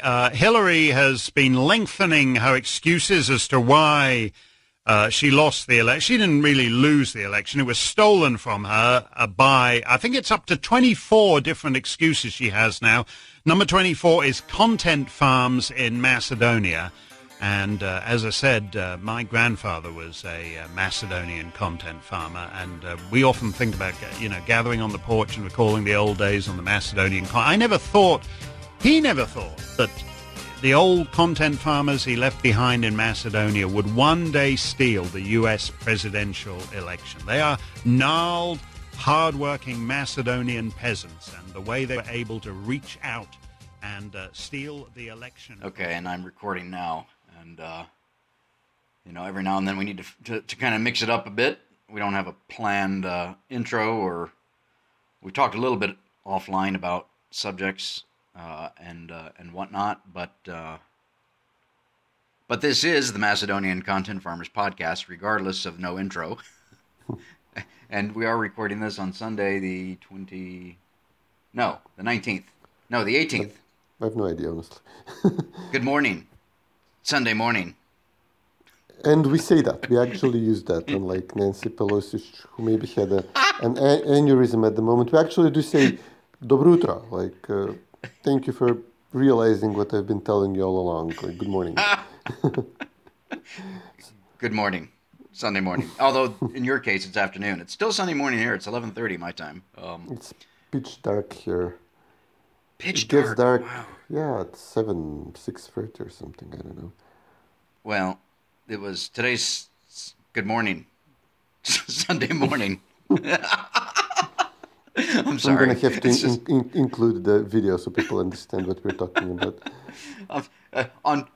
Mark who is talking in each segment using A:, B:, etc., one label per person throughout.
A: Uh, Hillary has been lengthening her excuses as to why uh, she lost the election. She didn't really lose the election. It was stolen from her uh, by, I think it's up to 24 different excuses she has now. Number 24 is content farms in Macedonia. And uh, as I said, uh, my grandfather was a uh, Macedonian content farmer, and we often think about, you know, gathering on the porch and recalling the old days on the Macedonian. Con- I never thought, he never thought that the old content farmers he left behind in Macedonia would one day steal the U.S. presidential election. They are gnarled, hardworking Macedonian peasants, and the way they were able to reach out and uh, steal the election.
B: Okay, and I'm recording now and uh, you know every now and then we need to, to, to kind of mix it up a bit. We don't have a planned uh, intro, or we talked a little bit offline about subjects uh, and uh, and whatnot, but uh, but this is the Macedonian Content Farmers podcast, regardless of no intro. and we are recording this on Sunday, the twenty, no, the nineteenth, no, the eighteenth.
C: I have no idea, honestly.
B: Good morning. Sunday morning.
C: And we say that. We actually use that, unlike Nancy Pelosi, who maybe had a, an aneurysm at the moment. We actually do say Dobro utro, like, uh, thank you for realizing what I've been telling you all along. Like, good morning.
B: good morning. Sunday morning. Although in your case it's afternoon. It's still Sunday morning here. It's 11:30 my time. Um,
C: it's pitch dark here.
B: Pitch
C: it gets
B: dark.
C: dark.
B: Wow.
C: Yeah, it's seven, six thirty or something. I don't know.
B: Well, it was today's good morning, Sunday morning. I'm sorry.
C: I'm gonna have to in, in, include the video so people understand what we're talking about.
B: Uh, on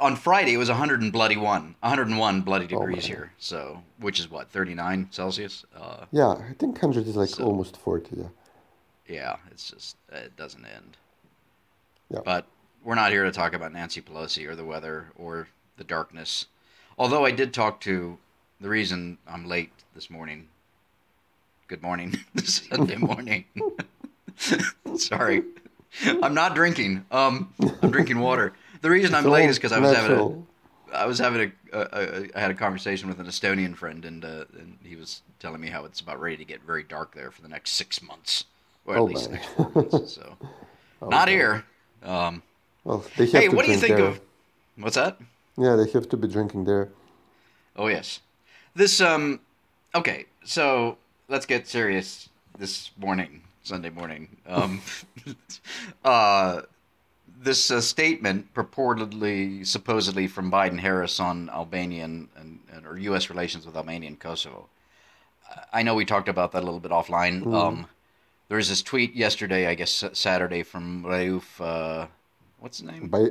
B: on Friday it was 100 and bloody one, 101 bloody degrees oh, here. So, which is what 39 Celsius. Uh,
C: yeah, I think 100 is like so, almost 40. Yeah.
B: Yeah, it's just it doesn't end.
C: Yeah.
B: But we're not here to talk about Nancy Pelosi or the weather or the darkness. Although I did talk to the reason I'm late this morning. Good morning, Sunday morning. Sorry, I'm not drinking. Um, I'm drinking water. The reason I'm late is because I was having a, I was having a, a, a, I had a conversation with an Estonian friend, and uh, and he was telling me how it's about ready to get very dark there for the next six months, or at
C: oh,
B: least six months. So, oh, not here. Um,
C: well, they have
B: hey, what do you think
C: there.
B: of? What's that?
C: Yeah, they have to be drinking there.
B: Oh yes, this um, okay. So let's get serious this morning, Sunday morning. Um, uh, this uh, statement purportedly, supposedly from Biden Harris on Albanian and, and, or U.S. relations with Albania and Kosovo. I know we talked about that a little bit offline. Mm. Um, there was this tweet yesterday, I guess Saturday, from Rauf. Uh, what's his name?
C: By,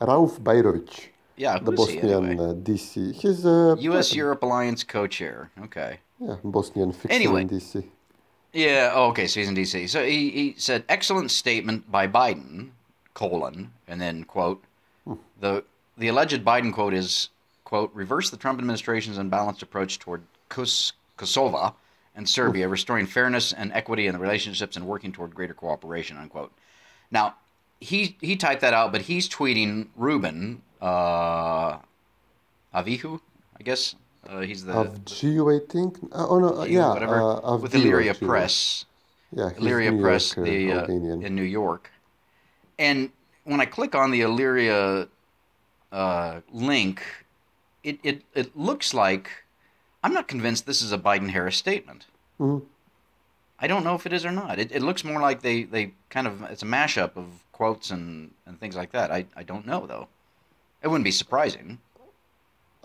C: Rauf Bajrović.
B: Yeah,
C: the Bosnian
B: he anyway?
C: uh, DC. He's a
B: U.S. Europe Alliance co-chair. Okay.
C: Yeah, Bosnian fixer
B: anyway,
C: in DC.
B: Yeah. Oh, okay. So he's in DC. So he, he said, "Excellent statement by Biden." Colon and then quote
C: hmm.
B: the the alleged Biden quote is quote reverse the Trump administration's unbalanced approach toward Kos- Kosovo and Serbia, restoring fairness and equity in the relationships and working toward greater cooperation. Unquote. Now he he typed that out, but he's tweeting Ruben uh, Avihu, I guess. Uh, he's the
C: Avgio, I think. Uh, oh no, uh, yeah,
B: whatever.
C: Uh,
B: with Illyria Press.
C: Yeah,
B: Illyria Press, the uh, in New York. And when I click on the Illyria uh, link, it, it it looks like I'm not convinced this is a Biden Harris statement.
C: Mm-hmm.
B: I don't know if it is or not. It, it looks more like they, they kind of it's a mashup of quotes and, and things like that. I, I don't know though. It wouldn't be surprising.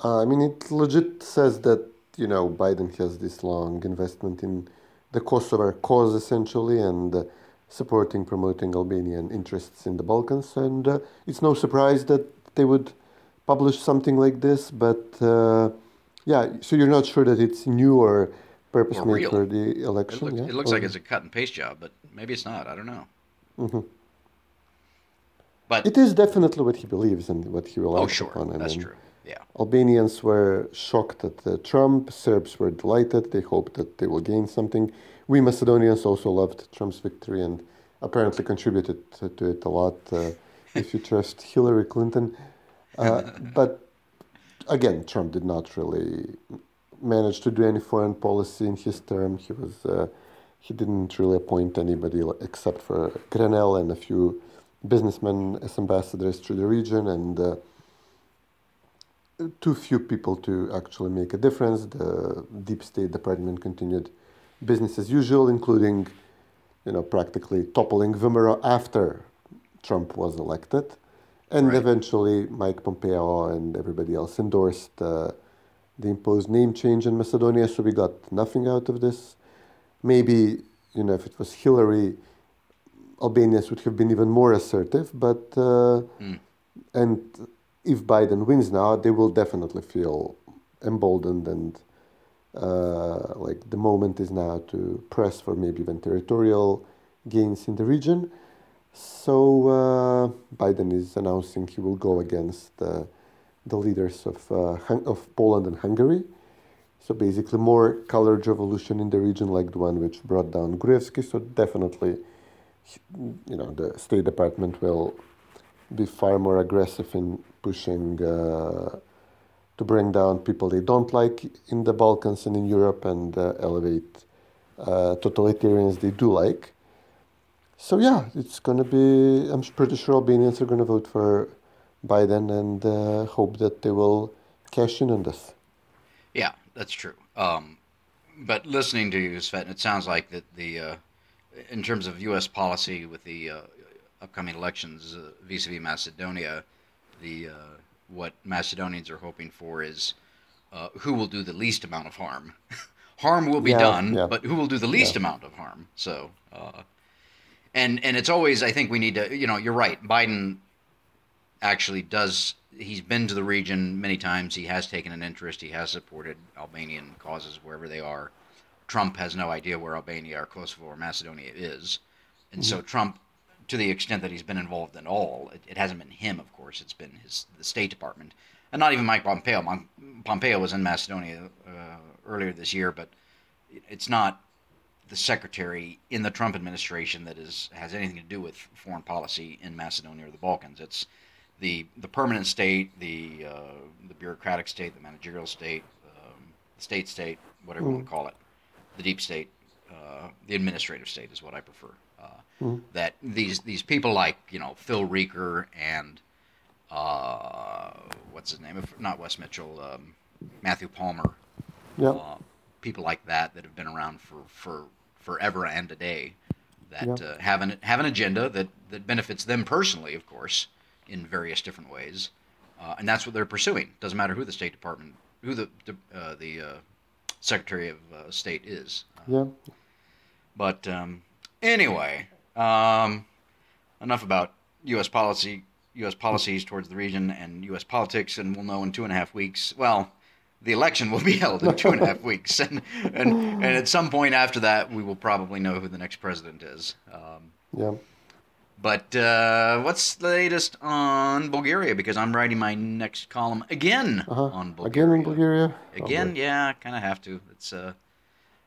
C: Uh, I mean, it legit says that you know Biden has this long investment in the Kosovo cause essentially, and uh, supporting, promoting Albanian interests in the Balkans, and uh, it's no surprise that they would publish something like this. But uh, yeah, so you're not sure that it's new or purpose made for the election.
B: It, look,
C: yeah?
B: it looks
C: or...
B: like it's a cut and paste job, but maybe it's not. I don't know.
C: Mm-hmm.
B: But
C: it is definitely what he believes and what he relies
B: oh, sure. That's true. Yeah.
C: Albanians were shocked at uh, Trump. Serbs were delighted. They hoped that they will gain something. We Macedonians also loved Trump's victory and apparently contributed to, to it a lot. Uh, if you trust Hillary Clinton. Uh, but again, Trump did not really manage to do any foreign policy in his term. He was uh, he didn't really appoint anybody except for Grenell and a few businessmen as ambassadors to the region, and uh, too few people to actually make a difference. The deep state department continued business as usual, including, you know, practically toppling VMRO after Trump was elected. And right. eventually, Mike Pompeo and everybody else endorsed uh, the imposed name change in Macedonia, so we got nothing out of this. Maybe, you know, if it was Hillary, Albanians would have been even more assertive, but, uh, mm. and if Biden wins now, they will definitely feel emboldened and uh, like the moment is now to press for maybe even territorial gains in the region. So uh, Biden is announcing he will go against uh, the leaders of uh, of Poland and Hungary. So basically, more colored revolution in the region, like the one which brought down Gruevski. So definitely, you know, the State Department will be far more aggressive in pushing uh, to bring down people they don't like in the Balkans and in Europe and uh, elevate uh, totalitarians they do like. So yeah, it's going to be. I'm pretty sure Albanians are going to vote for Biden and uh, hope that they will cash in on this.
B: Yeah, that's true. Um, but listening to you, Cvetin, it sounds like that the, uh, in terms of U.S. policy with the uh, upcoming elections vis-a-vis Macedonia, the what Macedonians are hoping for is uh, who will do the least amount of harm. harm will be yeah, done, yeah. but who will do the least yeah. amount of harm? So, uh, and and it's always I think we need to you know you're right. Biden actually does. He's been to the region many times. He has taken an interest. He has supported Albanian causes wherever they are. Trump has no idea where Albania or Kosovo or Macedonia is, and mm-hmm. so Trump to the extent that he's been involved in all. It, it, hasn't been him, of course. It's been his the State Department, and not even Mike Pompeo. Pompeo was in Macedonia uh, earlier this year, but it's not the secretary in the Trump administration that is has anything to do with foreign policy in Macedonia or the Balkans. It's the the permanent state, the uh, the bureaucratic state, the managerial state, um, the state state, whatever mm. you want to call it, the deep state, uh, the administrative state is what I prefer mm-hmm. that these these people like you know Phil Reeker and uh, what's his name? Not Wes Mitchell, um, Matthew Palmer.
C: Yeah. Uh,
B: people like that that have been around for, for forever and a day that uh, have an have an agenda that that benefits them personally, of course, in various different ways, uh, and that's what they're pursuing. Doesn't matter who the State Department, who the the, uh, the uh, Secretary of State is.
C: yeah.
B: But um, anyway, um, enough about U.S. policy, U.S. policies towards the region, and U.S. politics, and we'll know in two and a half weeks. Well, the election will be held in two and a half weeks, and, and and at some point after that, we will probably know who the next president is. Um,
C: yeah.
B: But uh, what's the latest on Bulgaria? Because I'm writing my next column again uh-huh. on Bulgaria.
C: Again in Bulgaria.
B: Again, oh, yeah, kind of have to. It's uh,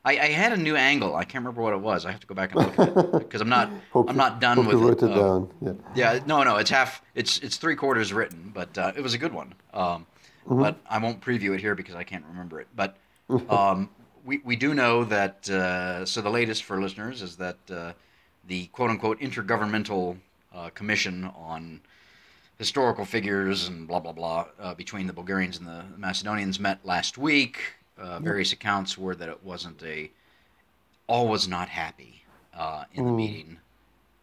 B: I, I, had a new angle. I can't remember what it was. I have to go back and look at it because I'm not. I'm not done with
C: you wrote it. it uh, down. Yeah.
B: Yeah. No, no. It's half. It's it's three quarters written, but uh, it was a good one. Um, mm-hmm. But I won't preview it here because I can't remember it. But um, we we do know that. Uh, so the latest for listeners is that uh, the quote unquote intergovernmental uh, commission on historical figures and blah blah blah uh, between the Bulgarians and the Macedonians met last week uh, various accounts were that it wasn't a all was not happy uh, in mm. the meeting,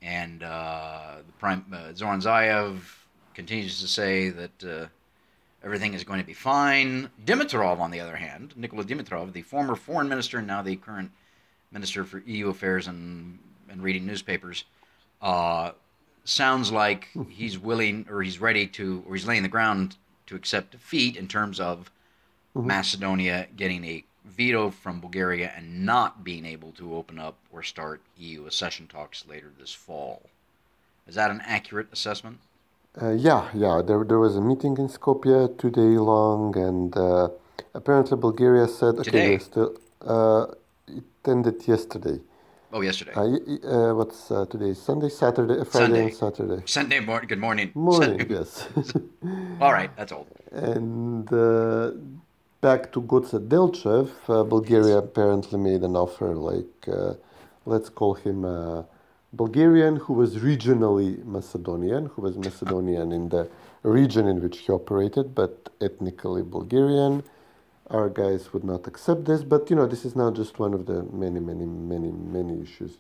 B: and uh, the prime uh, Zoran Zaev continues to say that uh, everything is going to be fine. Dimitrov, on the other hand, Nikola Dimitrov, the former foreign minister and now the current minister for EU affairs and and reading newspapers, uh, sounds like he's willing or he's ready to or he's laying the ground to accept defeat in terms of mm-hmm. Macedonia getting a veto from Bulgaria and not being able to open up or start EU accession talks later this fall. Is that an accurate assessment?
C: Uh, yeah, yeah. There, there was a meeting in Skopje two day long, and uh, apparently Bulgaria said,
B: okay,
C: still. Uh, it ended yesterday.
B: Oh, yesterday.
C: Uh, uh, what's uh, today? Sunday, Saturday, uh, Friday,
B: Sunday.
C: and Saturday.
B: Sunday morning. Good morning.
C: Morning,
B: Sunday-
C: yes.
B: All right, that's old.
C: and uh, back to Goce Delchev, uh, Bulgaria apparently made an offer like, uh, let's call him a Bulgarian who was regionally Macedonian, who was Macedonian in the region in which he operated, but ethnically Bulgarian. Our guys would not accept this, but you know, this is now just one of the many, many, many, many issues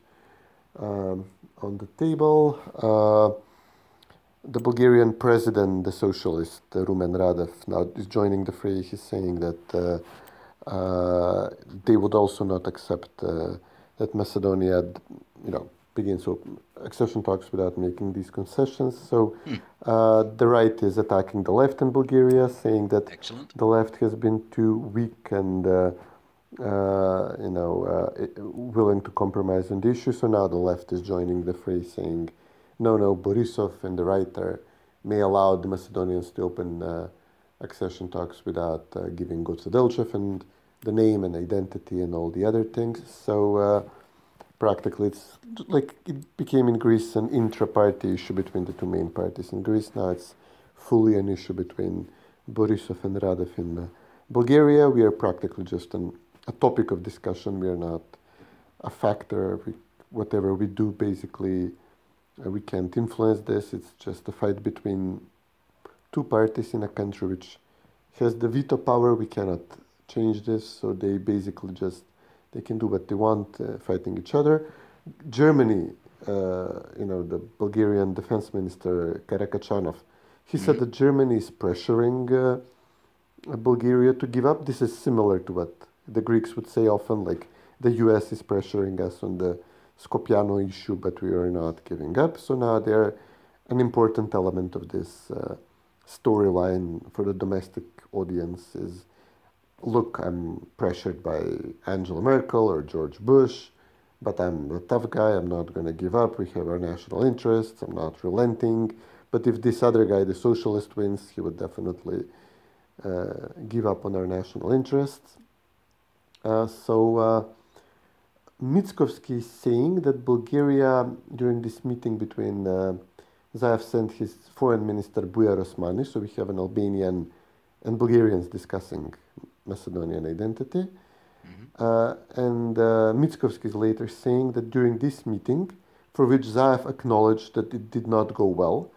C: um, on the table. Uh, the Bulgarian president, the socialist Rumen Radev, now is joining the fray. He's saying that uh, uh, they would also not accept uh, that Macedonia, you know, begins accession talks without making these concessions. So uh, the right is attacking the left in Bulgaria, saying that
B: Excellent.
C: the left has been too weak and uh, uh, you know uh, willing to compromise on the issue. So now the left is joining the fray, saying, no, no, Borisov and the are, may allow the Macedonians to open uh, accession talks without uh, giving Goce Delchev and the name and identity and all the other things. So uh, practically, it's like it became in Greece an intra-party issue between the two main parties in Greece. Now it's fully an issue between Borisov and Radev in uh, Bulgaria. We are practically just an, a topic of discussion. We are not a factor. We, whatever we do, basically, we can't influence this. It's just a fight between two parties in a country which has the veto power. We cannot change this, so they basically just they can do what they want, uh, fighting each other. Germany, uh, you know, the Bulgarian defense minister Karakachanov, he said that Germany is pressuring uh, Bulgaria to give up. This is similar to what the Greeks would say often, like the U.S. is pressuring us on the Skopjano issue, but we are not giving up. So now they're an important element of this uh, storyline for the domestic audience is look, I'm pressured by Angela Merkel or George Bush, but I'm a tough guy. I'm not going to give up. We have our national interests. I'm not relenting. But if this other guy, the socialist, wins, he would definitely uh, give up on our national interests. Uh, so uh, Mickoski is saying that Bulgaria, during this meeting between uh, Zaev sent his foreign minister Bujar Osmani, so we have an Albanian and Bulgarians discussing Macedonian identity. Uh, and uh, Mickoski is later saying that during this meeting, for which Zaev acknowledged that it did not go well,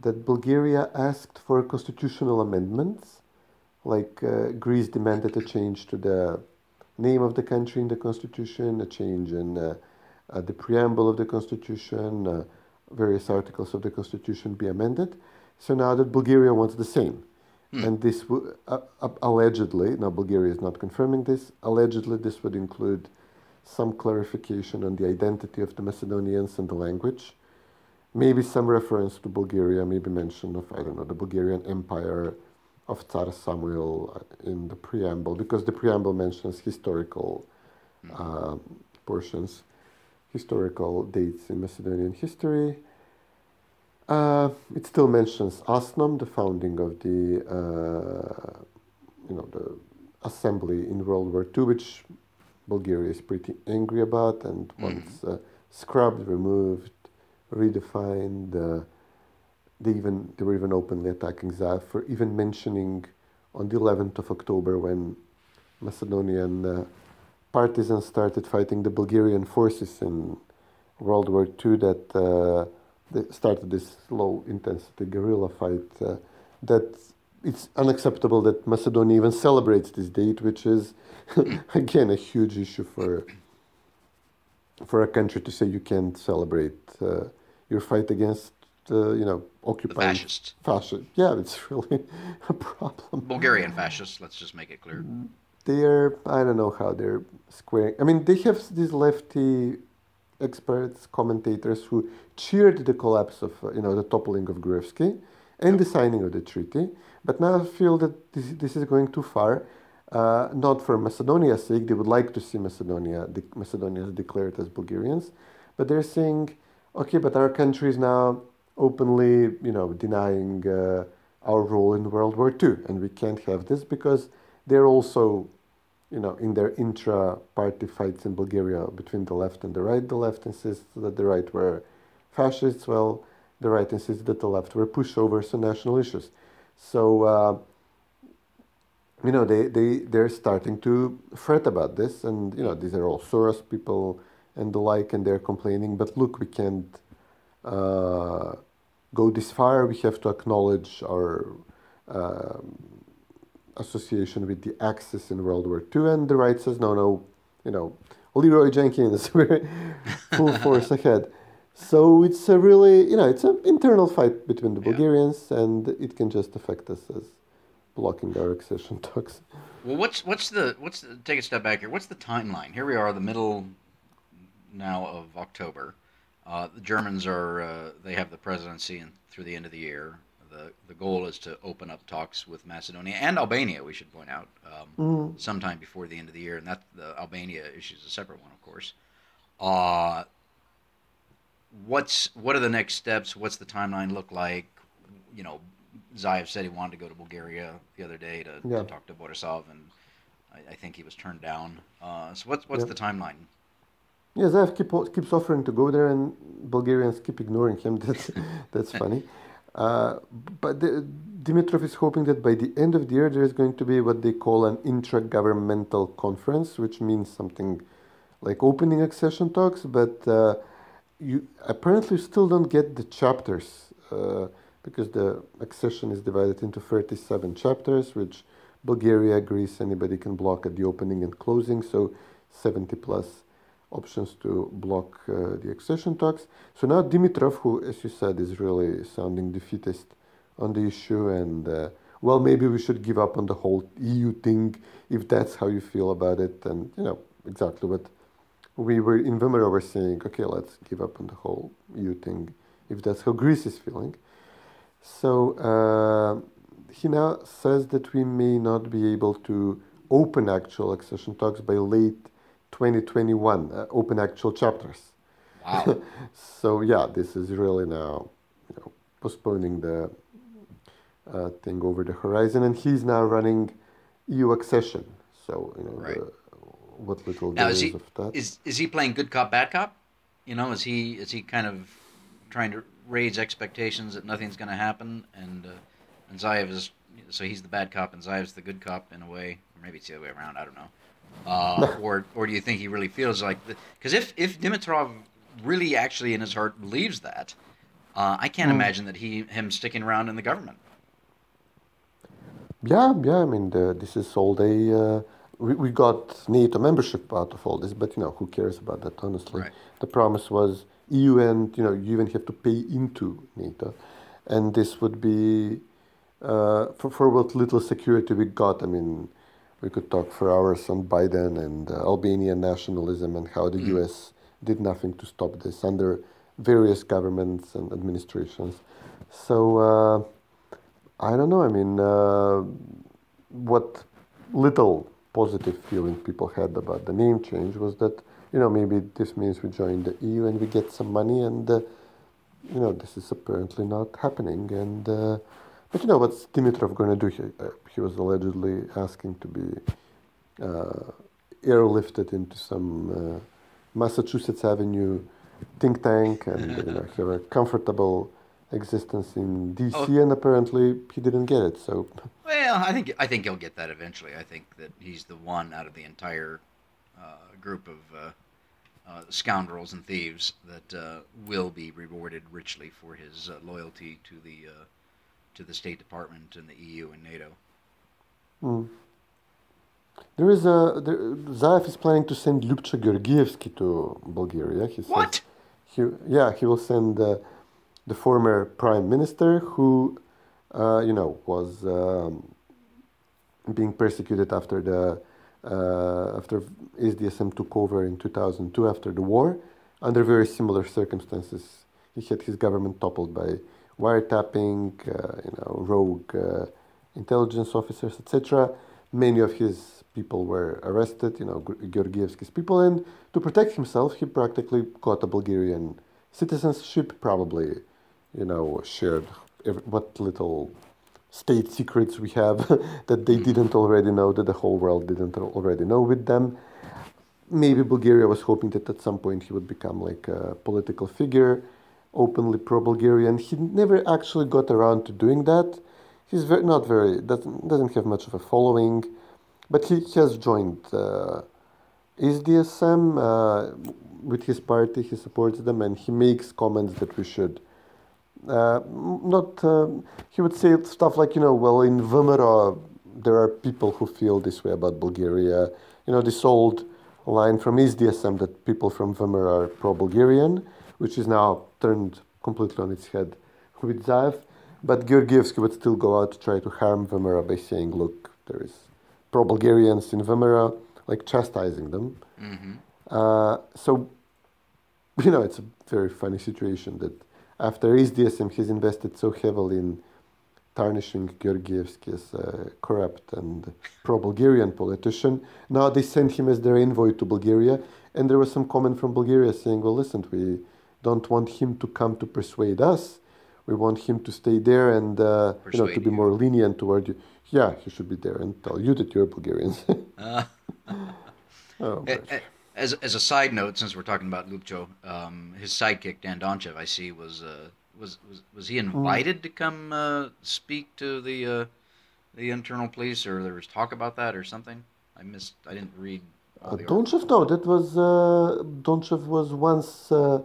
C: that Bulgaria asked for constitutional amendments, like uh, Greece demanded a change to the name of the country in the constitution, a change in uh, uh, the preamble of the constitution, uh, various articles of the constitution be amended. So now that Bulgaria wants the same. And this w- uh, uh, allegedly, now Bulgaria is not confirming this, allegedly this would include some clarification on the identity of the Macedonians and the language, maybe some reference to Bulgaria, maybe mention of, I don't know, the Bulgarian Empire of Tsar Samuel uh, in the preamble, because the preamble mentions historical uh, portions, historical dates in Macedonian history. Uh, it still mentions Asnom, the founding of the, uh, you know, the assembly in World War II, which Bulgaria is pretty angry about and wants uh, scrubbed, removed, redefined. They even they were even openly attacking Zaev for even mentioning on the 11th of October when Macedonian uh, partisans started fighting the Bulgarian forces in World War II that uh, they started this low intensity guerrilla fight. Uh, that it's unacceptable that Macedonia even celebrates this date, which is again a huge issue for for a country to say you can't celebrate uh, your fight against uh, you know
B: The
C: occupying
B: fascists.
C: fascist. Yeah, it's really a problem
B: Bulgarian fascists, let's just make it clear.
C: they're I don't know how they're squaring. I mean, they have these lefty experts, commentators who cheered the collapse of uh, you know the toppling of Gruevski and the signing of the treaty, but now feel that this, this is going too far. Uh, not for Macedonia's sake, they would like to see Macedonia, the, Macedonia declared as Bulgarians, but they're saying, okay, but our country is now openly, you know, denying uh, our role in World War II, and we can't have this because they're also you know, in their intra-party fights in Bulgaria between the left and the right, the left insists that the right were fascists, well, the right insists that the left were pushovers on national issues. So, uh, you know, they, they, they're starting to fret about this, and, you know, these are all Soros people and the like, and they're complaining, but look, we can't uh, go this far, we have to acknowledge our um, association with the Axis in World War II, and the right says, no, no, you know, Leroy Jenkins, we're full force ahead. So it's a really, you know, it's an internal fight between the Bulgarians, yeah. and it can just affect us as blocking our accession talks.
B: Well, what's what's the what's the, take a step back here? What's the timeline? Here we are, the middle now of October. Uh, the Germans are uh, they have the presidency and through the end of the year the the goal is to open up talks with Macedonia and Albania. We should point out um, mm. sometime before the end of the year, and that the Albania issue is a separate one, of course. Uh, what's what are the next steps? What's the timeline look like? You know, Zaev said he wanted to go to Bulgaria the other day to, yeah. to talk to Borisov, and I, I, think he was turned down. Uh, so what's what's yeah. the timeline?
C: Yeah, Zaev keep, keeps offering to go there, and Bulgarians keep ignoring him. That's that's funny. Uh, but the, Dimitrov is hoping that by the end of the year there is going to be what they call an intra-governmental conference, which means something like opening accession talks, but uh, you apparently still don't get the chapters uh, because the accession is divided into 37 chapters, which Bulgaria, Greece, anybody can block at the opening and closing, so 70 plus options to block uh, the accession talks. So now Dimitrov, who, as you said, is really sounding defeatist on the issue, and uh, well, maybe we should give up on the whole EU thing if that's how you feel about it, and you know exactly what we were in VMRO were saying. Okay, let's give up on the whole EU thing if that's how Greece is feeling. So uh, he now says that we may not be able to open actual accession talks by late 2021 uh, open actual chapters.
B: Wow.
C: so yeah, this is really now you know, postponing the uh, thing over the horizon, and he's now running EU accession. So you know
B: right. the,
C: what little
B: now is
C: he,
B: of that. Is is he playing good cop bad cop? You know, is he is he kind of trying to raise expectations that nothing's going to happen, and uh, and Zaev is so he's the bad cop and Zaev's the good cop in a way, or maybe it's the other way around. I don't know. Uh, or or do you think he really feels like because if if Dimitrov really actually in his heart believes that, uh, I can't mm. imagine that he him sticking around in the government.
C: Yeah, yeah. I mean, the, this is all they. Uh, we, we got NATO membership out of all this, but you know, who cares about that? Honestly,
B: right.
C: the promise was EU, and you know, you even have to pay into NATO, and this would be uh, for for what little security we got. I mean we could talk for hours on Biden and uh, Albanian nationalism and how the mm. U.S. did nothing to stop this under various governments and administrations. So uh, I don't know. I mean, uh, what little positive feeling people had about the name change was that you know maybe this means we join the EU and we get some money, and uh, you know this is apparently not happening and. But you know what's Dimitrov going to do? He, uh, he was allegedly asking to be uh, airlifted into some uh, Massachusetts Avenue think tank and you know have a comfortable existence in DC, oh. and apparently he didn't get it. So,
B: well, I think I think he'll get that eventually. I think that he's the one out of the entire uh, group of uh, uh, scoundrels and thieves that uh, will be rewarded richly for his uh, loyalty to the uh, to the State Department and the EU and NATO.
C: Mm. There is a there, Zaev is planning to send Lyubcha Georgievsky to Bulgaria.
B: He says what?
C: He, yeah, he will send uh, the former prime minister who, uh, you know, was um, being persecuted after the uh, after SDSM took over in 2002 after the war, under very similar circumstances. He had his government toppled by wiretapping, uh, you know, rogue uh, intelligence officers, etc. Many of his people were arrested, you know, Georgievsky's people, and to protect himself, he practically got a Bulgarian citizenship, probably, you know, shared what little state secrets we have that they didn't already know, that the whole world didn't already know with them. Maybe Bulgaria was hoping that at some point he would become like a political figure, openly pro-Bulgarian. He never actually got around to doing that. He's very, not very doesn't doesn't have much of a following, but he has joined uh, SDSM uh, with his party. He supports them, and he makes comments that we should uh, not uh, he would say stuff like you know well in VMRO there are people who feel this way about Bulgaria you know this old line from SDSM that people from VMRO are pro-Bulgarian which is now turned completely on its head with Zaev but Georgievsky would still go out to try to harm VMRO by saying look there is pro-Bulgarians in VMRO like chastising them mm-hmm. uh, so you know it's a very funny situation that after SDSM he's invested so heavily in tarnishing Georgievsky as a corrupt and pro-Bulgarian politician, now they send him as their envoy to Bulgaria. And there was some comment from Bulgaria saying, well, listen, we don't want him to come to persuade us. We want him to stay there and uh, you know to be more lenient toward you. Yeah, he should be there and tell you that you're Bulgarians. uh.
B: oh, as as a side note, since we're talking about Lupcho, um, his sidekick Dan Donchev, I see, was uh, was, was was he hmm. invited mm. to come uh, speak to the uh, the internal police, or there was talk about that, or something? I missed. I didn't read.
C: Uh, Donchev, no, that was uh, Donchev was once uh,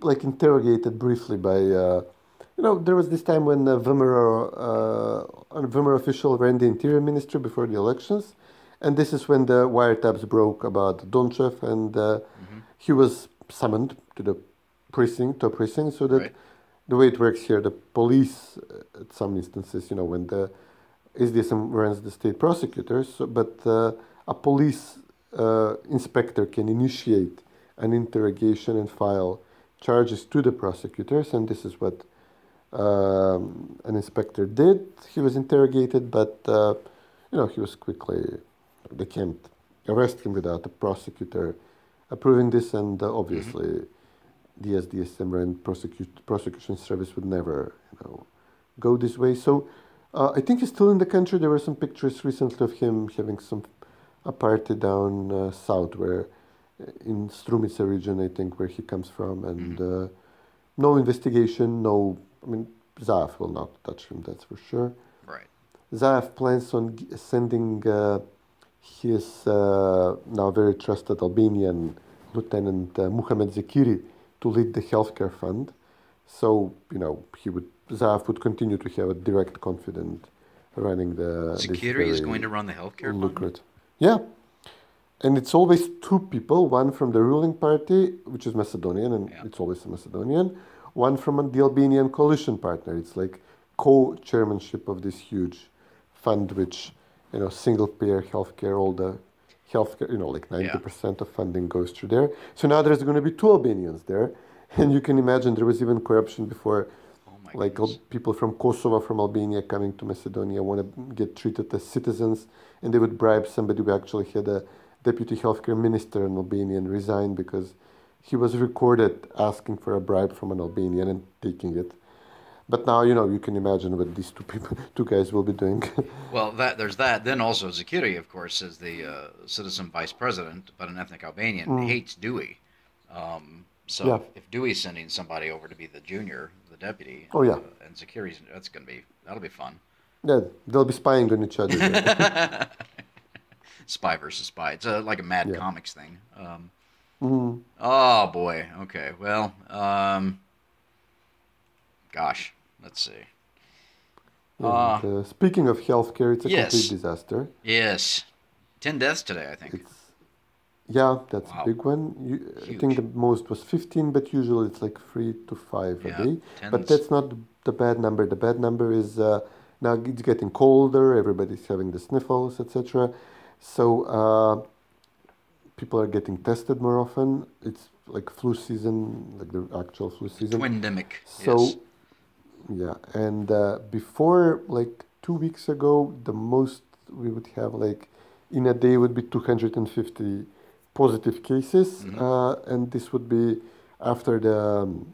C: like interrogated briefly by. Uh, you know, there was this time when uh, VMRO, uh, a VMRO official ran the interior ministry before the elections, and this is when the wiretaps broke about Donchev, and uh, mm-hmm. he was summoned to the precinct, to a precinct, so that right. the way it works here, the police, uh, at some instances, you know, when the SDSM runs the state prosecutors, so, but uh, a police uh, inspector can initiate an interrogation and file charges to the prosecutors, and this is what um, an inspector did. He was interrogated, but uh, you know he was quickly they can't arrest him without a prosecutor approving this, and uh, obviously mm-hmm. the SDSM and prosecute, prosecution service would never, you know, go this way. So uh, I think he's still in the country. There were some pictures recently of him having some a party down uh, south, where in Strumica region, I think, where he comes from, and mm-hmm. Uh, no investigation, no. I mean, Zaev will not touch him. That's for sure.
B: Right.
C: Zaev plans on sending uh, he is uh, now very trusted Albanian Lieutenant uh, Muhammad Zekiri to lead the healthcare fund. So, you know, he would, Zaev would continue to have a direct confidant running the.
B: Zekiri is going to run the healthcare lucrative. fund?
C: Yeah. And it's always two people, one from the ruling party, which is Macedonian, and yeah. it's always a Macedonian, one from the Albanian coalition partner. It's like co chairmanship of this huge fund, which you know, single payer healthcare, all the healthcare, you know, like 90% yeah. of funding goes through there. So now there's going to be two Albanians there. And you can imagine there was even corruption before, oh like goodness. people from Kosovo, from Albania coming to Macedonia want to get treated as citizens, and they would bribe somebody who actually had a deputy healthcare minister in Albania and resigned because he was recorded asking for a bribe from an Albanian and taking it. But now you know you can imagine what these two people, two guys, will be doing.
B: well, that there's that. Then also Zekiri, of course, is the uh, citizen vice president, but an ethnic Albanian, mm. hates DUI. Um, so yeah. if DUI's sending somebody over to be the junior, the deputy,
C: oh yeah,
B: uh, and Zekiri's, that's gonna be that'll be fun.
C: Yeah, they'll be spying on each other.
B: spy versus spy. It's a, like a Mad yeah. Comics thing. Um, mm-hmm. Oh boy. Okay. Well. Um, gosh. Let's see.
C: And, uh, speaking of healthcare, it's a yes. complete disaster.
B: Yes, ten deaths today, I think.
C: It's, yeah, that's wow. a big one. You, I think the most was 15, but usually it's like three to five yeah, a day. Tens. But that's not the bad number. The bad number is uh, now it's getting colder. Everybody's having the sniffles, etc. So uh, people are getting tested more often. It's like flu season, like the actual flu season.
B: Twindemic.
C: So.
B: Yes
C: yeah, and uh, before like two weeks ago, the most we would have like in a day would be 250 positive cases, mm-hmm. uh, and this would be after the um,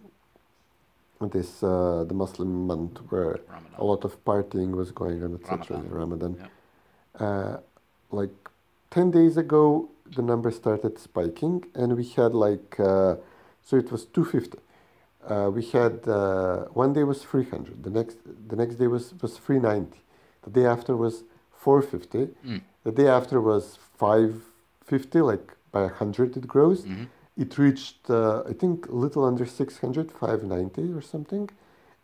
C: this uh, the Muslim month where
B: Ramadan.
C: a lot of partying was going on, etc.
B: Ramadan.
C: Ramadan.
B: Yeah.
C: Like 10 days ago, the number started spiking, and we had like, uh, so it was 250. Uh, we had uh, one day was 300, the next the next day was, was 390, the day after was 450,
B: Mm.
C: the day after was 550, like by 100 it grows.
B: Mhm.
C: It reached, uh, I think, a little under 600, 590 or something.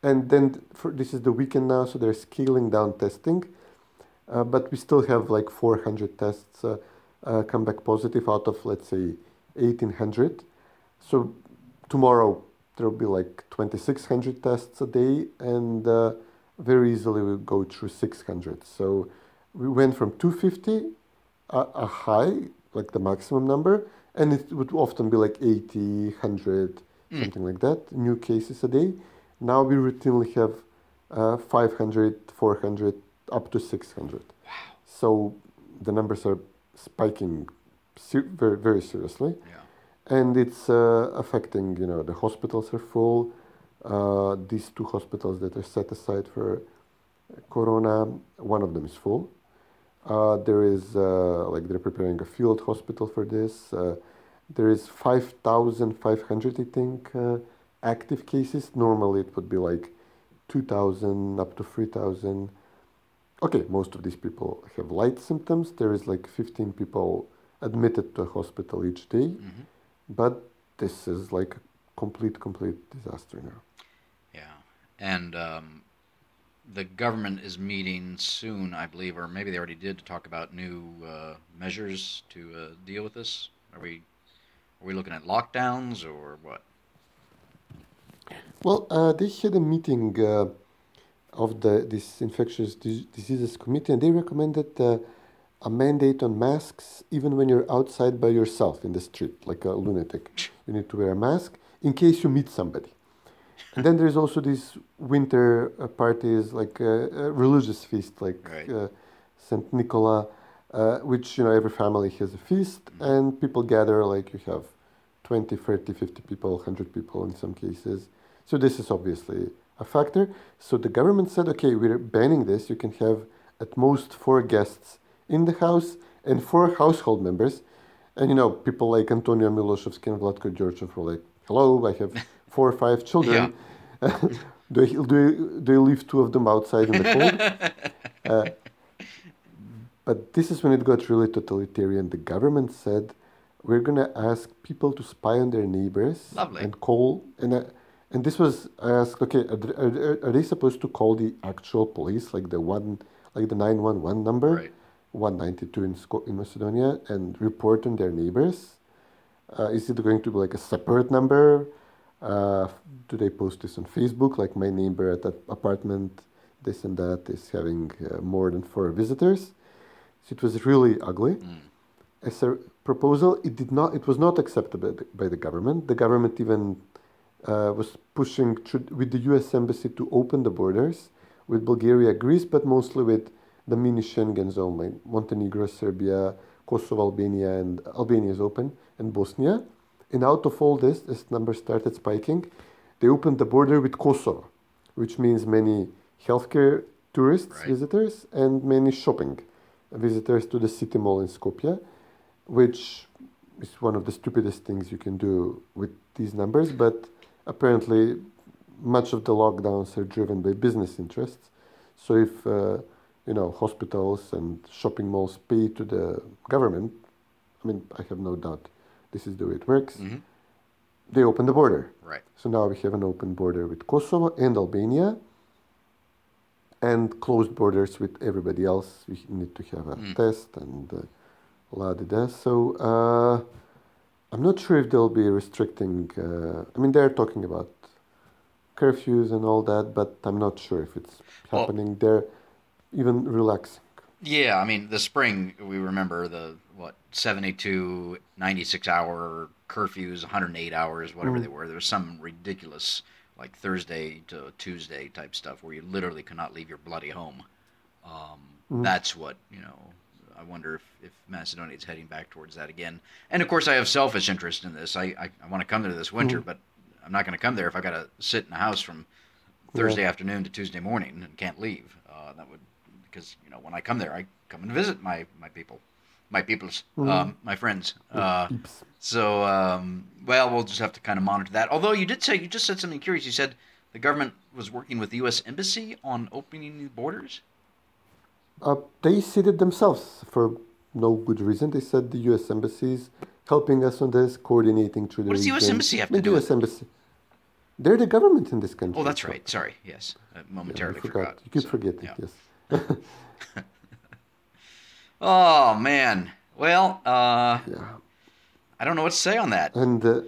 C: And then for, this is the weekend now, so they're scaling down testing. Uh, but we still have like 400 tests uh, uh, come back positive out of, let's say, 1800. So tomorrow there will be like 2600 tests a day, and uh, very easily we'll go through 600. So we went from 250, a, a high, like the maximum number, and it would often be like 80, 100,
B: Mm.
C: something like that, new cases a day. Now we routinely have uh, 500, 400, up to 600. Wow. So the numbers are spiking very, very seriously
B: Yeah.
C: and it's uh, affecting you know the hospitals are full uh, these two hospitals that are set aside for corona one of them is full uh, there is uh, like they're preparing a field hospital for this uh, there is 5500 i think uh, active cases normally it would be like 2000 up to 3000 okay most of these people have light symptoms there is like 15 people admitted to a hospital each day
B: hmm
C: but this is like a complete, complete disaster now.
B: Yeah. And um, the government is meeting soon, I believe, or maybe they already did, to talk about new uh, measures to uh, deal with this. Are we are we looking at lockdowns or what?
C: Well, uh, they had a meeting uh, of the this infectious diseases committee, and they recommended uh, a mandate on masks even when you're outside by yourself in the street, like a lunatic. You need to wear a mask in case you meet somebody. And then there's also these winter uh, parties, like uh, a religious feast, like
B: Right.
C: uh, Saint Nicola, uh, which you know every family has a feast, and people gather. Like you have 20, 30, 50 people, 100 people in some cases. So this is obviously a factor. So the government said, okay, we're banning this. You can have at most four guests in the house and four household members. And you know, people like Antonio Milošoski and Vlatko Gjorčev were like, hello, I have four or five children. do, I, do, do I leave two of them outside in the cold? uh, but this is when it got really totalitarian. The government said, we're going to ask people to spy on their neighbors
B: Lovely.
C: and call. And, uh, and this was, I asked, okay, are, are, are they supposed to call the actual police, like the one, like the 911 number?
B: Right.
C: 192 in, in Macedonia and report on their neighbors? Uh, is it going to be like a separate number? Uh, do they post this on Facebook? Like my neighbor at that apartment, this and that is having uh, more than four visitors. So it was really ugly.
B: Mm.
C: As a proposal, it did not. It was not accepted by the, by the government. The government even uh, was pushing with the U.S. embassy to open the borders with Bulgaria, Greece, but mostly with the mini Schengen zone, like Montenegro, Serbia, Kosovo, Albania, and Albania is open, and Bosnia. And out of all this, this number started spiking. They opened the border with Kosovo, which means many healthcare tourists,
B: Right.
C: visitors, and many shopping visitors to the city mall in Skopje, which is one of the stupidest things you can do with these numbers. But apparently, much of the lockdowns are driven by business interests. So if uh, you know hospitals and shopping malls pay to the government, I mean, I have no doubt this is the way it works.
B: hmm
C: They open the border.
B: Right.
C: So now we have an open border with Kosovo and Albania, and closed borders with everybody else. We need to have a
B: Mm.
C: test and uh, la di da. So uh, I'm not sure if they'll be restricting. Uh, I mean, they're talking about curfews and all that, but I'm not sure if it's
B: Well-
C: happening. They're even relaxing.
B: Yeah, I mean, the spring, we remember the, what, 72, 96 hour curfews, 108 hours, whatever
C: Mm.
B: they were. There was some ridiculous, like Thursday to Tuesday type stuff where you literally could not leave your bloody home. Um,
C: Mm.
B: That's what, you know, I wonder if, if Macedonia is heading back towards that again. And of course, I have selfish interest in this. I, I, I want to come there this winter,
C: Mm.
B: but I'm not going to come there if I got to sit in the house from Thursday afternoon to Tuesday morning and can't leave. Uh, that would because you know when I come there, I come and visit my my people, my peoples, um, my friends. Uh, so um, well, we'll just have to kind of monitor that. Although you did say you just said something curious. You said the government was working with the U.S. embassy on opening the borders.
C: Uh, they said it themselves for no good reason. They said the U.S. embassy is helping us on this, coordinating through the
B: What does the US embassy have
C: I mean,
B: to
C: the
B: do
C: U.S. embassy. They're the government in this country.
B: Oh, that's
C: so-
B: right. Sorry. Yes, I
C: Yeah,
B: momentarily
C: you forgot.
B: forgot.
C: You could
B: So,
C: forget
B: yeah.
C: it. Yes.
B: Oh man. Well, uh,
C: Yeah.
B: I don't know what to say on that.
C: And uh,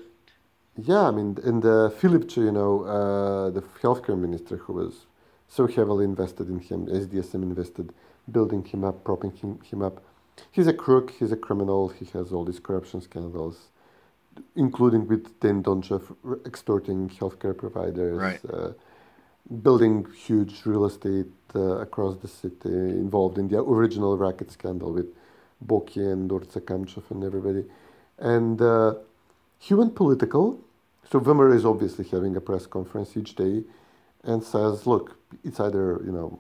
C: yeah, I mean, and uh, Philip, you know, uh, the healthcare minister who was so heavily invested in him, SDSM invested, building him up, propping him, him up. He's a crook, he's a criminal, he has all these corruption scandals, including with Dan Donchev extorting healthcare providers,
B: Right.
C: uh, building huge real estate uh, across the city, involved in the original racket scandal with Boki and Dorza Kamchev and everybody. And uh, he went political. So VMRO is obviously having a press conference each day and says, look, it's either, you know,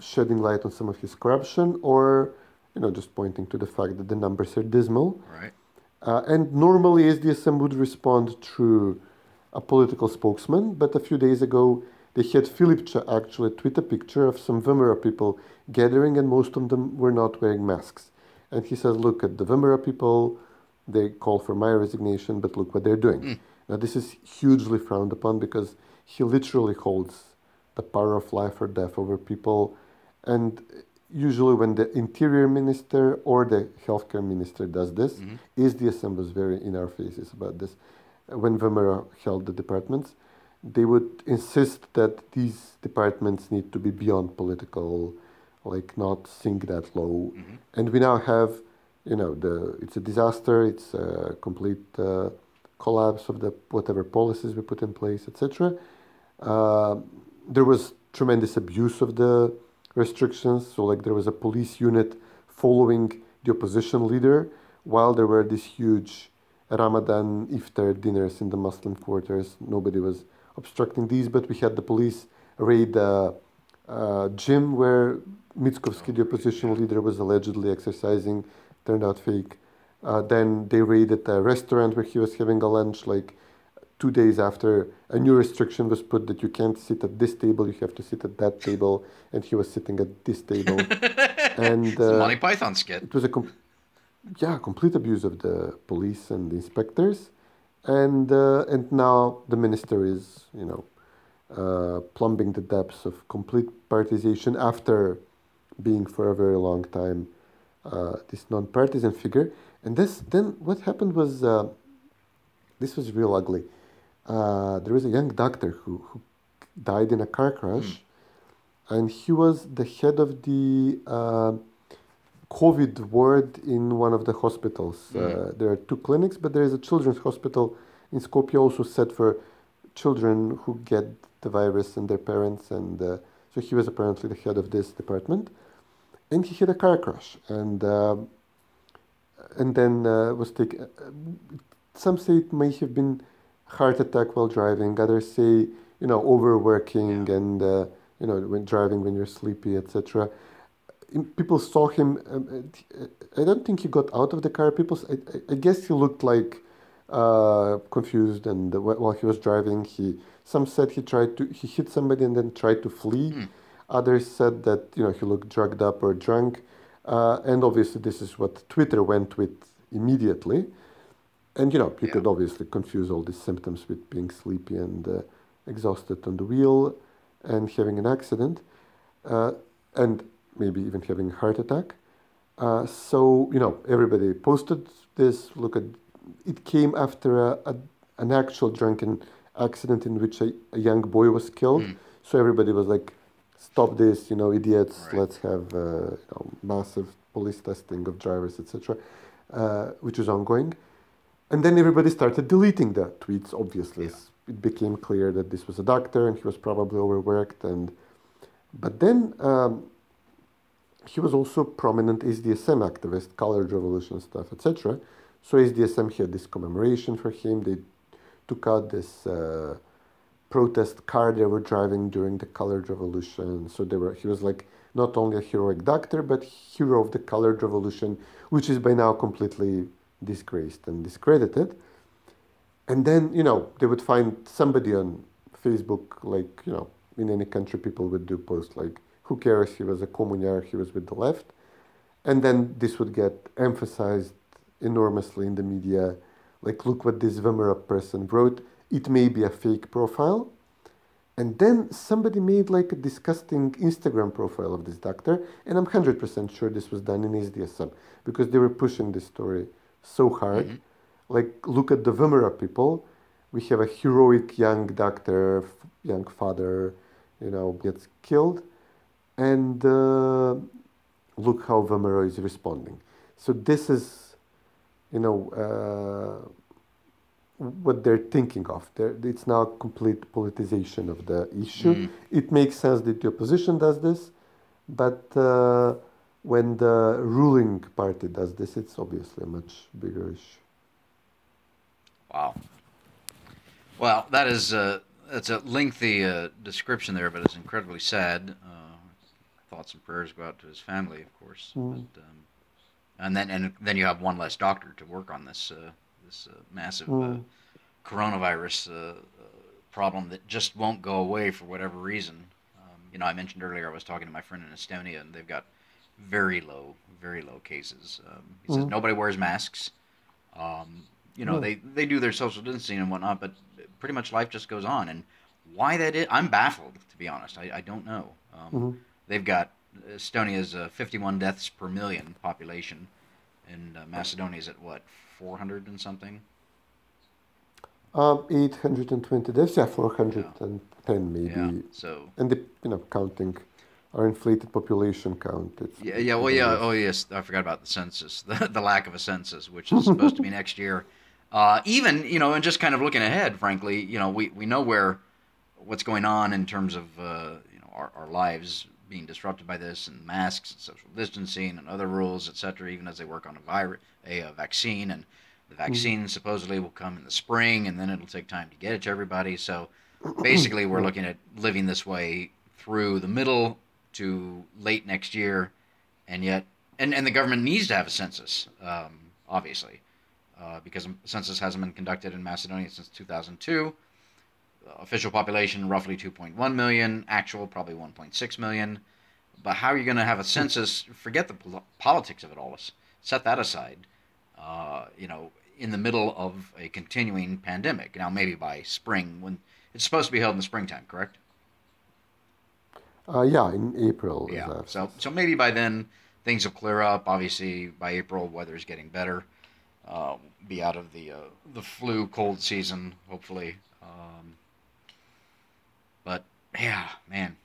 C: shedding light on some of his corruption or, you know, just pointing to the fact that the numbers are dismal.
B: Right.
C: Uh, and normally SDSM would respond through a political spokesman, but a few days ago they had Filipče actually tweet a picture of some VMRO people gathering, and most of them were not wearing masks. And he says, "Look at the VMRO people; they call for my resignation, but look what they're doing." Now this is hugely frowned upon because he literally holds the power of life or death over people, and usually when the interior minister or the healthcare minister does this, is the was very in our faces about this. When VMRO held the departments, they would insist that these departments need to be beyond political, like not sink that low. And we now have, you know, the it's a disaster. It's a complete uh, collapse of the whatever policies we put in place, etc. Uh, there was tremendous abuse of the restrictions. So, like, there was a police unit following the opposition leader while there were these huge Ramadan iftar dinners in the Muslim quarters. Nobody was obstructing these, but we had the police raid the uh, gym where Mickoski, the opposition leader, was allegedly exercising. Turned out fake. Uh, then they raided a restaurant where he was having a lunch, like two days after a new restriction was put that you can't sit at this table, you have to sit at that table, and he was sitting at this table. and uh,
B: Monty Python skit.
C: it was a com- yeah complete abuse of the police and the inspectors, and uh, and now the minister is you know uh, plumbing the depths of complete partization after being for a very long time uh, this non-partisan figure. And this then what happened was uh, this was real ugly. Uh, there was a young doctor who, who died in a car crash, and he was the head of the uh, COVID ward in one of the hospitals. Uh, there are two clinics, but there is a children's hospital in Skopje also set for children who get the virus and their parents. And uh, so he was apparently the head of this department. And he had a car crash, and um and then uh, was taken. Uh, some say it may have been heart attack while driving. Others say you know overworking and uh, you know when driving when you're sleepy, etc people saw him. Um, uh, I don't think he got out of the car. People, I, I- guess he looked like uh, confused, and uh, while he was driving, he some said he tried to he hit somebody and then tried to flee. Others said that you know he looked drugged up or drunk, uh, and obviously this is what Twitter went with immediately. And you know you
B: Yeah.
C: could obviously confuse all these symptoms with being sleepy and uh, exhausted on the wheel, and having an accident, uh, and maybe even having a heart attack. Uh, so you know everybody posted this. Look at it came after a, a an actual drunken accident in which a, a young boy was killed. So everybody was like, "Stop this! You know, idiots!
B: Right.
C: Let's have uh, you know, massive police testing of drivers, etc." Uh, which is ongoing. And then everybody started deleting the tweets, obviously. It became clear that this was a doctor and he was probably overworked. And But then um, he was also prominent SDSM activist, colored revolution stuff, etc. So SDSM had this commemoration for him. They took out this uh, protest car they were driving during the colored revolution so they were he was like not only a heroic doctor but hero of the colored revolution which is by now completely disgraced and discredited. And then you know they would find somebody on facebook like you know in any country people would do posts like who cares? He was a communar he was with the left. And then this would get emphasized enormously in the media like look what this VMRO person wrote. It may be a fake profile. And then somebody made like a disgusting instagram profile of this doctor and i'm 100% sure this was done in sdsm because they were pushing this story so hard mm-hmm. like look at the VMRO people we have a heroic young doctor young father you know gets killed and uh, look how VMRO is responding so this is you know uh, what they're thinking of. They're, it's now complete politicization of the issue. Mm. It makes sense that the opposition does this, but uh, when the ruling party does this, it's obviously a much bigger issue.
B: Wow. Well, that is uh, that's a lengthy uh, description there, but it's incredibly sad. Uh, thoughts and prayers go out to his family, of course. Mm. But, um, and then and then you have one less doctor to work on this uh, this uh, massive mm. uh, coronavirus uh, uh, problem that just won't go away for whatever reason. Um, you know, I mentioned earlier I was talking to my friend in Estonia, and they've got very low, very low cases. Um, he mm. says nobody wears masks. Um, you know, mm. they they do their social distancing and whatnot, but pretty much life just goes on. And why that is, I'm baffled to be honest. I, I don't know. Um, mm-hmm. They've got Estonia's uh, 51 deaths per million population, and uh, Macedonia's at what 400 and something.
C: Um, 820 deaths, yeah, 410 yeah. maybe.
B: Yeah, so.
C: And the, you know, counting our inflated population count.
B: It's yeah, yeah, well, yeah, oh, yes, I forgot about the census, the, the lack of a census, which is supposed to be next year. Uh, even, you know, and just kind of looking ahead, frankly, you know, we, we know where, what's going on in terms of, uh, you know, our, our lives being disrupted by this and masks and social distancing and other rules, et cetera, even as they work on a virus, a, a vaccine. And the mm-hmm. vaccine mm-hmm. supposedly will come in the spring, and then it'll take time to get it to everybody. So basically, we're looking at living this way through the middle to late next year, and yet, and, and the government needs to have a census, um, obviously, uh, because a census hasn't been conducted in Macedonia since 2002 official population roughly 2.1 million, actual probably 1.6 million. But how are you going to have a census? Forget the politics of it all. Set that aside. Uh, you know, in the middle of a continuing pandemic. Now, maybe by spring, when it's supposed to be held in the springtime, correct?
C: Uh, yeah, in April.
B: Yeah. So, so maybe by then things will clear up. Obviously, by April, weather's getting better. Uh, be out of the uh, the flu cold season, hopefully. Um, but yeah, man.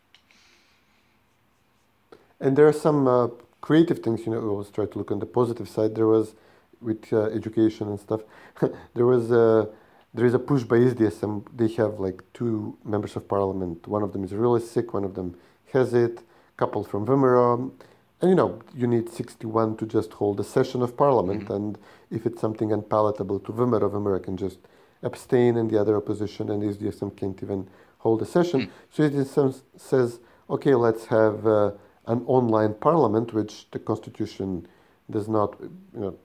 C: And there are some uh, creative things. You know, we always try to look on the positive side. There was with uh, education and stuff. there was a there is a push by SDSM. They have like two members of parliament. One of them is really sick. One of them has it. Couple from VMRO. And you know, you need 61 to just hold a session of parliament. Mm-hmm. And if it's something unpalatable to VMRO, VMRO can just abstain, and the other opposition and SDSM can't even hold a session. Mm. So it says, okay, let's have uh, an online parliament, which the constitution does not, you know,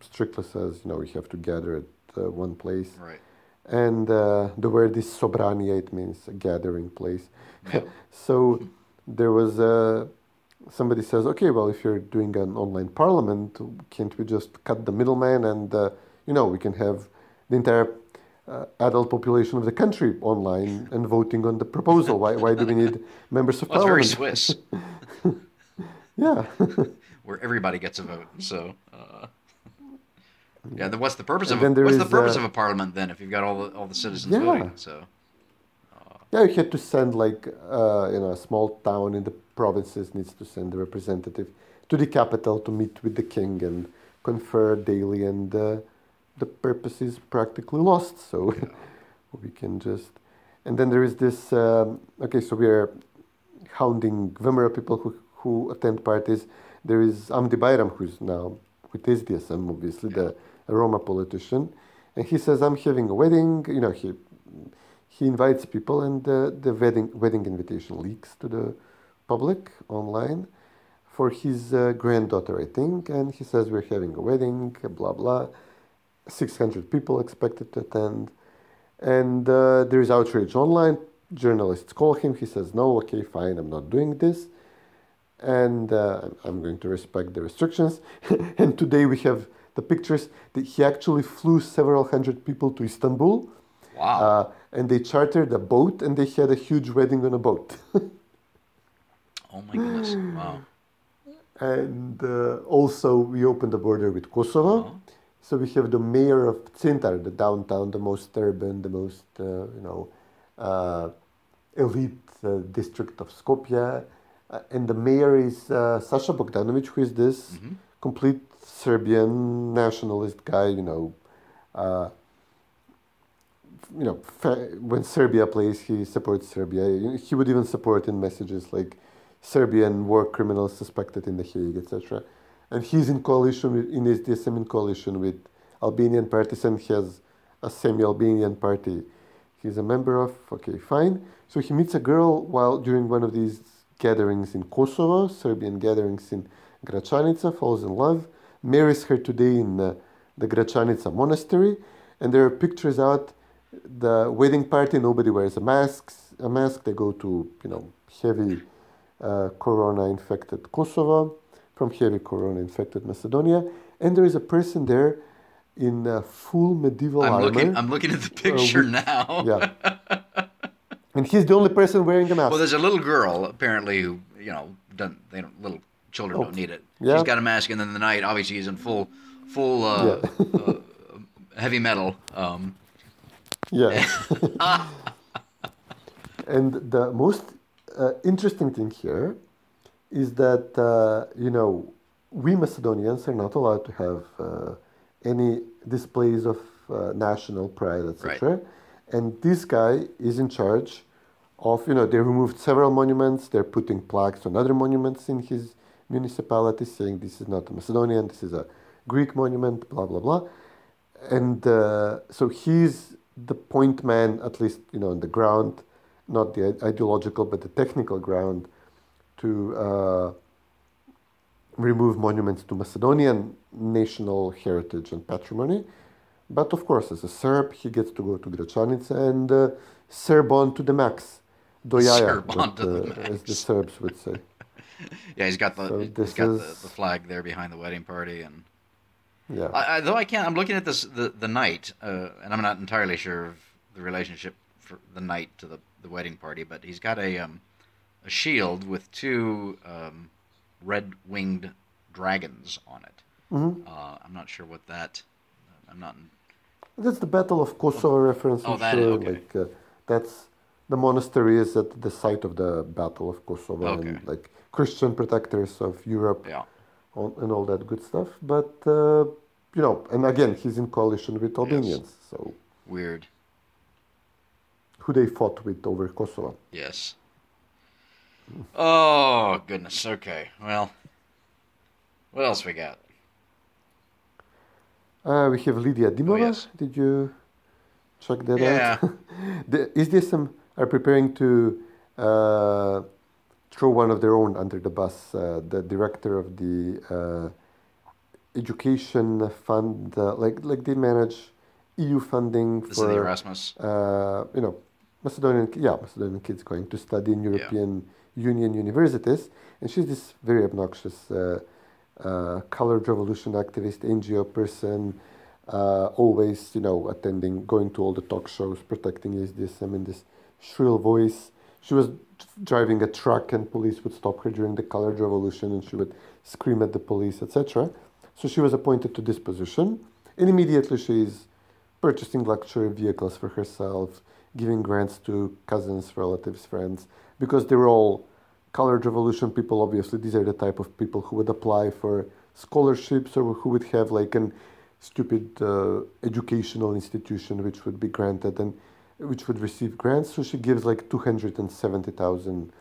C: strictly says, you know, we have to gather at uh, one place.
B: Right.
C: And uh, the word is sobrania, it means a gathering place. Yeah. so there was a, somebody says, okay, well, if you're doing an online parliament, can't we just cut the middleman and, uh, you know, we can have the entire uh, adult population of the country online and voting on the proposal. Why, why do we need members of
B: well,
C: parliament?
B: It's very Swiss.
C: yeah.
B: Where everybody gets a vote. So, uh, yeah. Then what's the purpose and of a, what's the purpose uh, of a parliament then if you've got all the all the citizens yeah. voting? So.
C: Yeah, you had to send like uh, you know a small town in the provinces needs to send a representative to the capital to meet with the king and confer daily and uh, the purpose is practically lost. So we can just, and then there is this. Um, okay, so we are hounding VMRO people who who attend parties. There is Hamdi Bayram, who's now with SDSM, obviously yeah. the Roma politician, and he says, "I'm having a wedding." You know, he he invites people, and the the wedding wedding invitation leaks to the public online for his uh, granddaughter, I think, and he says we're having a wedding, blah blah. 600 people expected to attend, and uh, there is outrage online. Journalists call him. He says, "No, okay, fine, I'm not doing this." and uh, I'm going to respect the restrictions. and today we have the pictures that he actually flew several hundred people to Istanbul.
B: Wow.
C: Uh, and they chartered a boat and they had a huge wedding on a boat.
B: oh my goodness. Wow.
C: and uh, also we opened the border with Kosovo.
B: Uh-huh.
C: So we have the mayor of Centar, the downtown, the most urban, the most uh, you know uh, elite uh, district of Skopje, uh, and the mayor is uh, Sasha Bogdanovic, who is this
B: Mm-hmm.
C: complete Serbian nationalist guy. You know, uh, you know, when Serbia plays, he supports Serbia. He would even support in messages like Serbian war criminals suspected in the Hague, etc. And he's in coalition with, in SDSM in coalition with Albanian parties and he has a semi-Albanian party. He's a member of. Okay, fine. So he meets a girl while during one of these gatherings in Kosovo, Serbian gatherings in Gračanica, falls in love, marries her today in uh, the Gračanica monastery, and there are pictures out. The wedding party, nobody wears a mask. A mask. They go to you know heavy uh, corona-infected Kosovo, from heavy corona-infected Macedonia, and there is a person there in uh, full medieval
B: I'm
C: armor.
B: looking. I'm looking at the picture
C: we-
B: now.
C: yeah, and he's the only person wearing a mask.
B: Well, there's a little girl apparently who you know doesn't. They don't. Little children don't need it.
C: Oh, yeah.
B: She's got a mask, and then the night obviously he's in full, full uh, uh, heavy metal. Um,
C: Yeah. and the most uh, interesting thing here is that, uh, you know, we Macedonians are not allowed to have uh, any displays of uh, national pride, etc. And this guy is in charge of, you know, they removed several monuments, they're putting plaques on other monuments in his municipality saying this is not a Macedonian, this is a Greek monument, blah, blah, blah and uh, so he's the point man, at least you know, on the ground, not the ideological, but the technical ground, to uh, remove monuments to Macedonian national heritage and patrimony. But of course, as a Serb, he gets to go to Gračanica and uh, Serb on to the max. Dojaja, what,
B: to the
C: uh, as the. Serbs would say.
B: yeah, he's got the
C: So
B: he's got the, the flag there behind the wedding party, and
C: Yeah.
B: I, I, though I can't. I'm looking at this the the night, uh, and I'm not entirely sure of the relationship for the night to the, the wedding party, but he's got a um, a shield with two um, red winged dragons on it.
C: Mm-hmm.
B: Uh, I'm not sure what that. I'm not.
C: That's the Battle of Kosovo reference.
B: Oh, that-
C: sure.
B: okay.
C: Like uh, that's the monastery is at the site of the Battle of Kosovo,
B: Okay.
C: and like Christian protectors of Europe
B: Yeah.
C: All, and all that good stuff. But uh, you know, and again, he's in coalition with Albanians, so
B: Weird.
C: who they fought with over Kosovo.
B: Yes. Oh goodness. Okay. Well. What else we got?
C: Uh, we have Lydia Dimova.
B: Oh, yes.
C: Did you check that
B: Yeah.
C: out? the, is this some are preparing to uh, throw one of their own under the bus? Uh, the director of the uh, education fund, uh, like like they manage EU funding
B: This
C: for
B: Erasmus.
C: uh, you know Macedonian yeah Macedonian kids going to study in European Union universities, and she's this very obnoxious uh, uh, colored revolution activist, NGO person, uh, always you know attending, going to all the talk shows, protecting SDSM in this shrill voice. She was driving a truck, and police would stop her during the colored revolution, and she would scream at the police, etc. So she was appointed to this position, and immediately she's purchasing luxury vehicles for herself, giving grants to cousins, relatives, friends, because they were all colored revolution people. Obviously, these are the type of people who would apply for scholarships or who would have like an stupid uh, educational institution which would be granted and which would receive grants. So she gives like two hundred and seventy thousand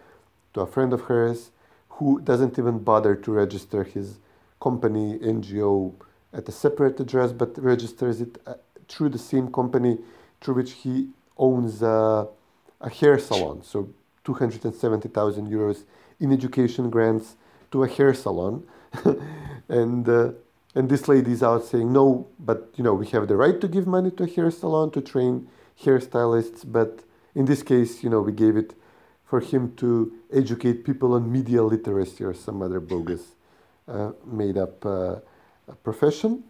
C: to a friend of hers who doesn't even bother to register his company NGO at a separate address, but registers it uh, through the same company through which he owns a, a hair salon. So 270,000 euros in education grants to a hair salon. and uh, and this lady is out saying no, but you know we have the right to give money to a hair salon to train hairstylists, but in this case, you know, we gave it for him to educate people on media literacy or some other bogus uh, made up uh, profession.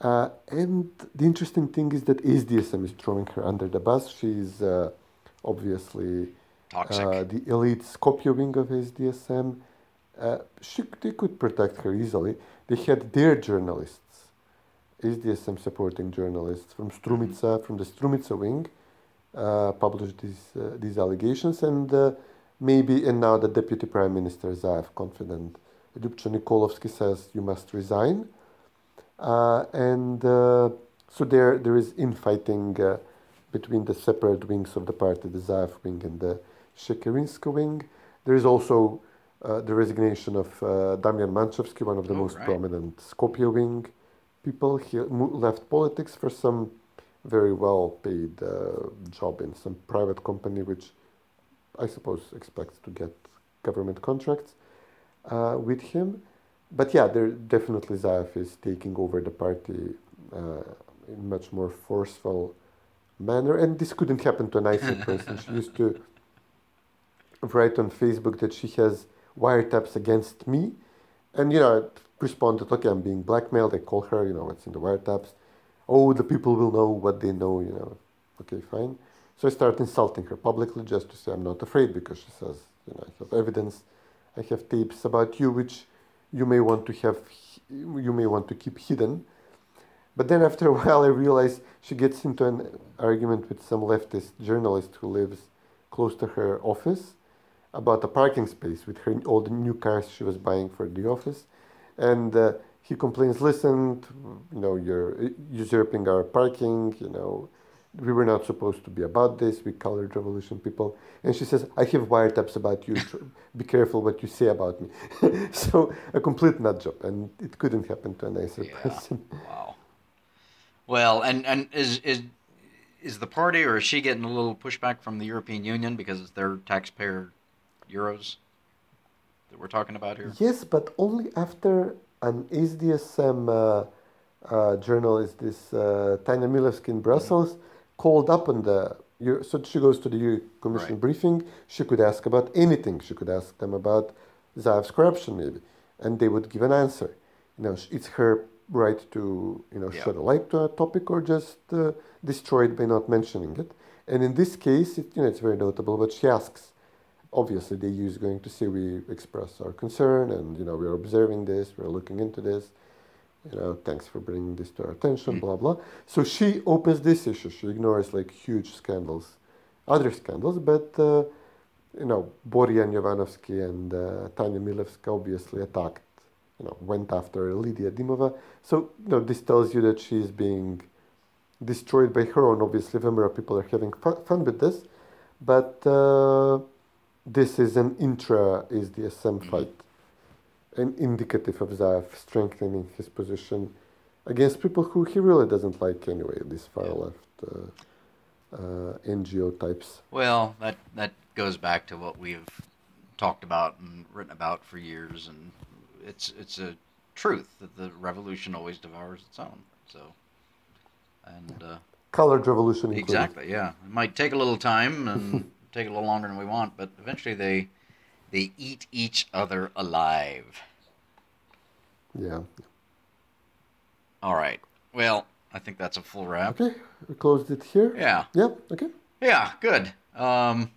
C: Uh, and the interesting thing is that SDSM is throwing her under the bus. She's uh, obviously uh, the elite Skopje wing of SDSM. Uh, she, they could protect her easily. They had their journalists, SDSM supporting journalists from Strumica, from the Strumica wing, uh, published these, uh, these allegations. And uh, maybe, and now the Deputy Prime Minister Zaev, confident, Nikolovsky says, you must resign. Uh, and uh, so there, there is infighting between the separate wings of the party, the Zaev wing and the Shekerinska wing. There is also uh, the resignation of uh, Damian Manchevsky, one of the oh, most right. prominent Skopje wing people. He left politics for some very well paid uh, job in some private company, which I suppose expects to get government contracts uh, with him. But yeah, there definitely Zaev is taking over the party uh, in much more forceful manner. And this couldn't happen to a nicer person. She used to write on Facebook that she has wiretaps against me. And, you know, responded, okay, I'm being blackmailed. I call her, you know, what's in the wiretaps. Oh, the people will know what they know, you know. Okay, fine. So I start insulting her publicly just to say I'm not afraid because she says, you know, I have evidence, I have tapes about you which you may want to have, you may want to keep hidden. But then after a while, I realize she gets into an argument with some leftist journalist who lives close to her office about a parking space with her all the new cars she was buying for the office, and uh, he complains, "Listen, you know, you're usurping our parking. You know, we were not supposed to be about this. We colored revolution people." And she says, "I have wiretaps about you. be careful what you say about me." so a complete nut job, and it couldn't happen to a nicer yeah. person.
B: Wow. Well, and and is is is the party or is she getting a little pushback from the European Union because it's their taxpayer euros that we're talking about here?
C: Yes, but only after an SDSM uh, uh, journalist, this uh, Tanya Milevska in Brussels, mm-hmm. called up on the. So she goes to the EU Commission right. briefing. She could ask about anything. She could ask them about Zaev's corruption, maybe, and they would give an answer. You know, it's her right to you know yeah. shed a light to a topic or just uh, destroy it by not mentioning it. And in this case, it, you know, it's very notable. But she asks, obviously the EU is going to see we express our concern and you know we're observing this we're looking into this you know thanks for bringing this to our attention mm. blah blah. So she opens this issue. She ignores like huge scandals other scandals but uh, you know Borjan Jovanovski and uh, Tanya Milevska obviously attacked you know went after Lydia Dimova. So you know this tells you that she's being destroyed by her own. Obviously VMRO people are having fun with this but uh, this is an intra SDSM mm-hmm. fight, an indicative of Zaev strengthening his position against people who he really doesn't like anyway, these far left uh, uh, NGO types.
B: Well, that, that goes back to what we've talked about and written about for years, and it's, it's a truth that the revolution always devours its own. So, and. Uh,
C: Colored revolution.
B: Included. Exactly, yeah. It might take a little time and. take a little longer than we want, but eventually they they eat each other alive.
C: Yeah.
B: All right. Well, I think that's a full wrap.
C: Okay, we closed it here.
B: Yeah.
C: Yeah. Okay.
B: Yeah. Good. Um,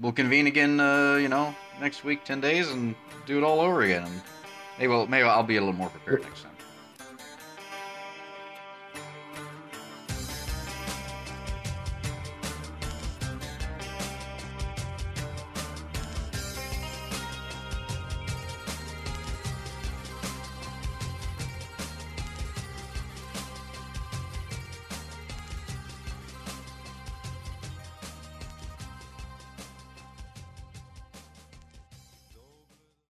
B: we'll convene again. Uh, you know, next week, ten days, and do it all over again. And maybe we'll, maybe I'll be a little more prepared next time.